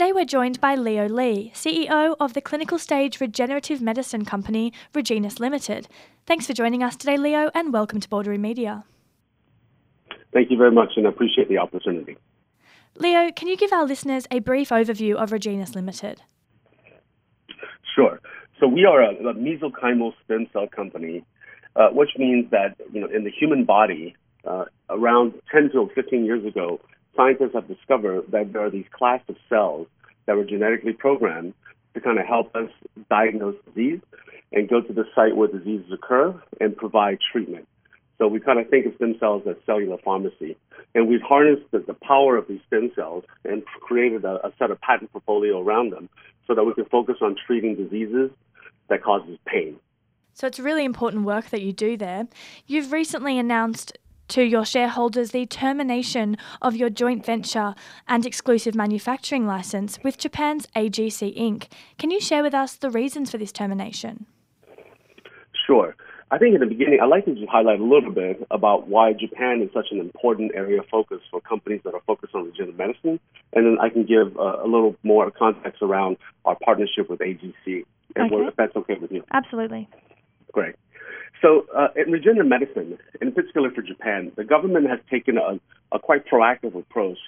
Today we're joined by Leo Lee, CEO of the clinical stage regenerative medicine company Regeneus Limited. Thanks for joining us today, Leo, and welcome to Boardroom Media. Thank you very much, and I appreciate the opportunity. Leo, can you give our listeners a brief overview of Regeneus Limited? Sure. So we are a, a mesenchymal stem cell company, uh, which means that you know in the human body, uh, around 10 to 15 years ago, scientists have discovered that there are these class of cells that were genetically programmed to kind of help us diagnose disease and go to the site where diseases occur and provide treatment. So we kind of think of stem cells as cellular pharmacy. And we've harnessed the, the power of these stem cells and created a, a set of patent portfolio around them so that we can focus on treating diseases that causes pain. So it's really important work that you do there. You've recently announced to your shareholders the termination of your joint venture and exclusive manufacturing license with Japan's AGC Inc. Can you share with us the reasons for this termination? Sure. I think in the beginning, I'd like to just highlight a little bit about why Japan is such an important area of focus for companies that are focused on regenerative medicine, and then I can give a, a little more context around our partnership with AGC, okay. if that's okay with you. Absolutely. Great. So, uh, in regenerative medicine, in particular for Japan, the government has taken a, a quite proactive approach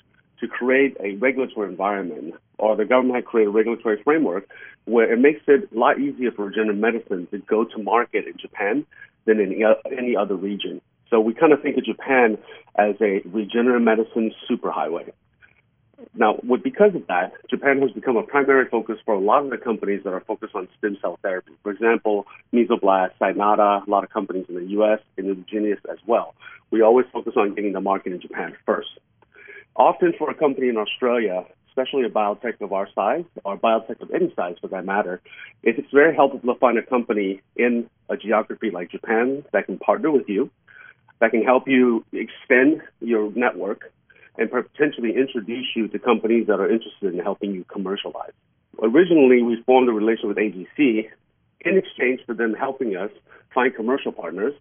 to create a regulatory environment, or the government has created a regulatory framework where it makes it a lot easier for regenerative medicine to go to market in Japan than in any, any other region. So we kind of think of Japan as a regenerative medicine superhighway. Now, with, because of that, Japan has become a primary focus for a lot of the companies that are focused on stem cell therapy. For example, Mesoblast, Cynata, a lot of companies in the U.S., and Regeneus as well. We always focus on getting the market in Japan first. Often for a company in Australia, especially a biotech of our size, or biotech of any size for that matter, it's very helpful to find a company in a geography like Japan that can partner with you, that can help you extend your network and potentially introduce you to companies that are interested in helping you commercialize. Originally, we formed a relationship with AGC in exchange for them helping us find commercial partners.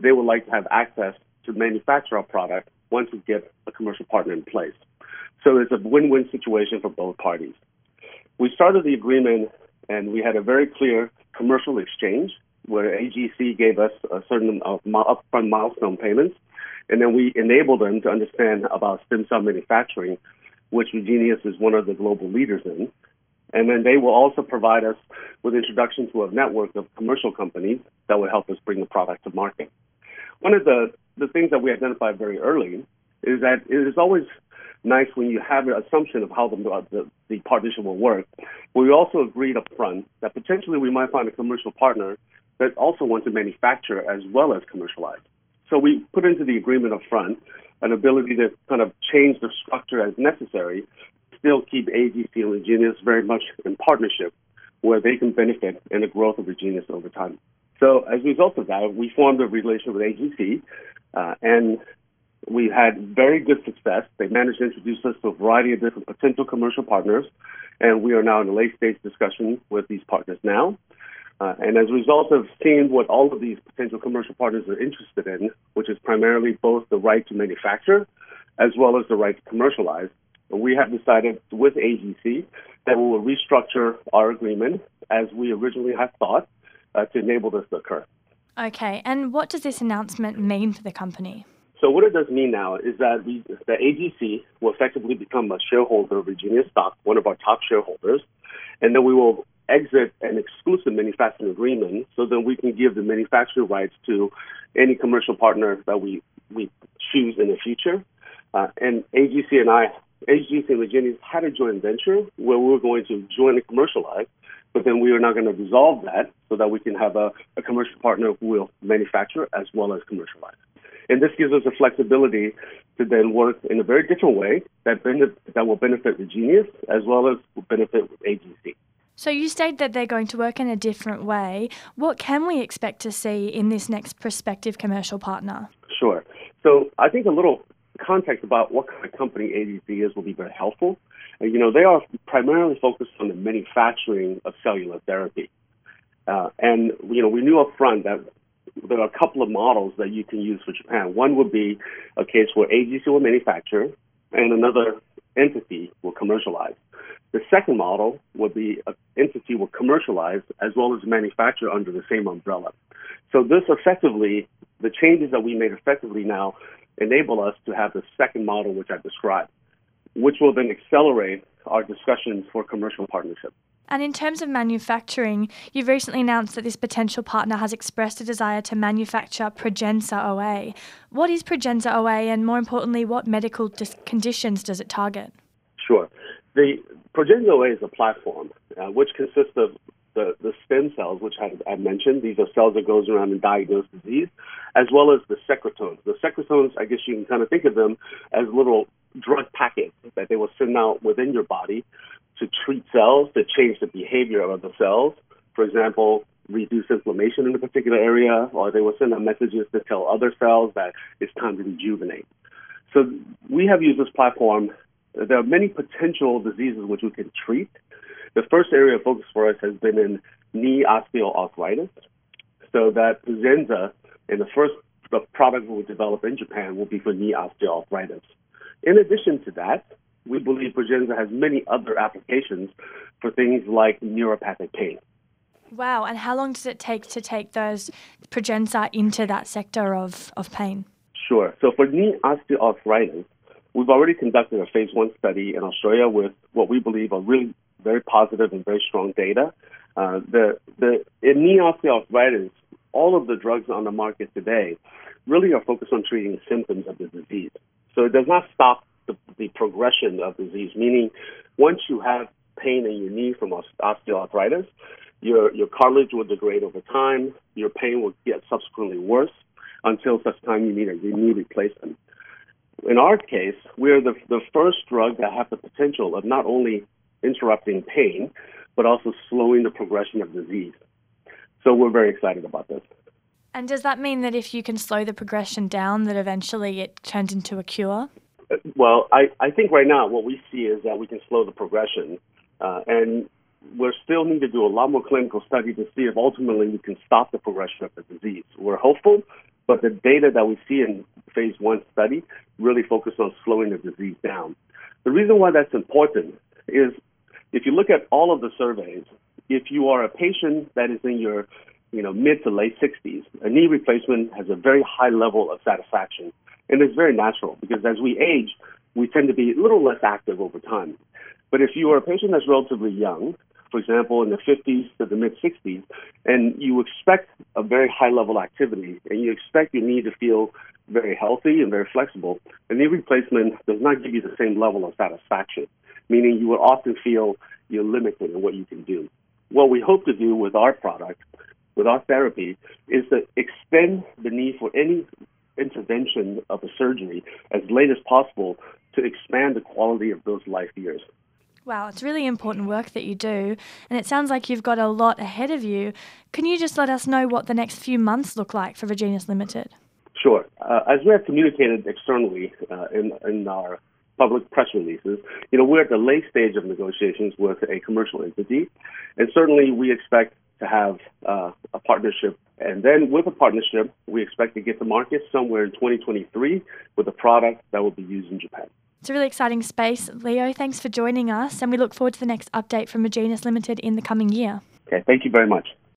They would like to have access to manufacture our product once we get a commercial partner in place. So it's a win-win situation for both parties. We started the agreement and we had a very clear commercial exchange where AGC gave us a certain uh, upfront milestone payments and then we enable them to understand about stem cell manufacturing, which Regeneus is one of the global leaders in. And then they will also provide us with introduction to a network of commercial companies that will help us bring the product to market. One of the, the things that we identified very early is that it is always nice when you have an assumption of how the, the, the partnership will work. We also agreed up front that potentially we might find a commercial partner that also want to manufacture as well as commercialize. So we put into the agreement up front an ability to kind of change the structure as necessary, still keep AGC and Regeneus very much in partnership where they can benefit in the growth of Regeneus over time. So as a result of that, we formed a relationship with AGC, uh, and we had very good success. They managed to introduce us to a variety of different potential commercial partners, and we are now in a late stage discussion with these partners now. Uh, and as a result of seeing what all of these potential commercial partners are interested in, which is primarily both the right to manufacture as well as the right to commercialize, we have decided with AGC that we will restructure our agreement as we originally had thought uh, to enable this to occur. Okay, and what does this announcement mean for the company? So what it does mean now is that we, the AGC will effectively become a shareholder of Regeneus stock, one of our top shareholders, and then we will exit an exclusive manufacturing agreement so then we can give the manufacturing rights to any commercial partner that we, we choose in the future. Uh, and AGC and I, AGC and Regeneus had a joint venture where we were going to jointly commercialize, but then we are now going to dissolve that so that we can have a, a commercial partner who will manufacture as well as commercialize. And this gives us the flexibility to then work in a very different way that, that will benefit Regeneus as well as will benefit AGC. So you state that they're going to work in a different way. What can we expect to see in this next prospective commercial partner? Sure. So I think a little context about what kind of company AGC is will be very helpful. You know, they are primarily focused on the manufacturing of cellular therapy. Uh, and, you know, we knew up front that there are a couple of models that you can use for Japan. One would be a case where AGC will manufacture and another entity will commercialize. The second model would be an entity will commercialize as well as manufacture under the same umbrella. So this effectively, the changes that we made effectively now enable us to have the second model which I described, which will then accelerate our discussions for commercial partnership. And in terms of manufacturing, you've recently announced that this potential partner has expressed a desire to manufacture Progenza OA. What is Progenza OA, and more importantly, what medical dis- conditions does it target? Sure. The Progenza OA is a platform uh, which consists of the, the stem cells, which I, I mentioned. These are cells that goes around and diagnose disease, as well as the secretomes. The secretomes, I guess you can kind of think of them as little drug packets that they will send out within your body to treat cells, to change the behavior of the cells. For example, reduce inflammation in a particular area, or they will send out messages to tell other cells that it's time to rejuvenate. So we have used this platform. There are many potential diseases which we can treat. The first area of focus for us has been in knee osteoarthritis. So that Progenza, and the first product we develop in Japan will be for knee osteoarthritis. In addition to that, we believe Progenza has many other applications for things like neuropathic pain. Wow, and how long does it take to take those Progenza into that sector of, of pain? Sure. So for knee osteoarthritis, we've already conducted a phase one study in Australia with what we believe are really very positive and very strong data. Uh, the the in knee osteoarthritis, all of the drugs on the market today really are focused on treating symptoms of the disease. So it does not stop the, the progression of disease, meaning once you have pain in your knee from osteoarthritis, your, your cartilage will degrade over time, your pain will get subsequently worse until such time you need a knee replacement. In our case, we're the, the first drug that have the potential of not only interrupting pain, but also slowing the progression of disease. So we're very excited about this. And does that mean that if you can slow the progression down, that eventually it turns into a cure? Well, I, I think right now what we see is that we can slow the progression, uh, and we still need to do a lot more clinical study to see if ultimately we can stop the progression of the disease. We're hopeful, but the data that we see in phase one study really focus on slowing the disease down. The reason why that's important is if you look at all of the surveys, if you are a patient that is in your you know, mid to late 60s, a knee replacement has a very high level of satisfaction. And it's very natural because as we age, we tend to be a little less active over time. But if you are a patient that's relatively young, for example, in the 50s to the mid 60s, and you expect a very high level activity and you expect your knee to feel very healthy and very flexible, a knee replacement does not give you the same level of satisfaction, meaning you will often feel you're limited in what you can do. What we hope to do with our product with our therapy is to extend the need for any intervention of a surgery as late as possible to expand the quality of those life years. Wow, it's really important work that you do, and it sounds like you've got a lot ahead of you. Can you just let us know what the next few months look like for Regeneus Limited? Sure. Uh, as we have communicated externally uh, in, in our public press releases, you know, we're at the late stage of negotiations with a commercial entity, and certainly we expect to have uh, a partnership. And then with a partnership, we expect to get to market somewhere in 2023 with a product that will be used in Japan. It's a really exciting space. Leo, thanks for joining us, and we look forward to the next update from Regeneus Limited in the coming year. Okay, thank you very much.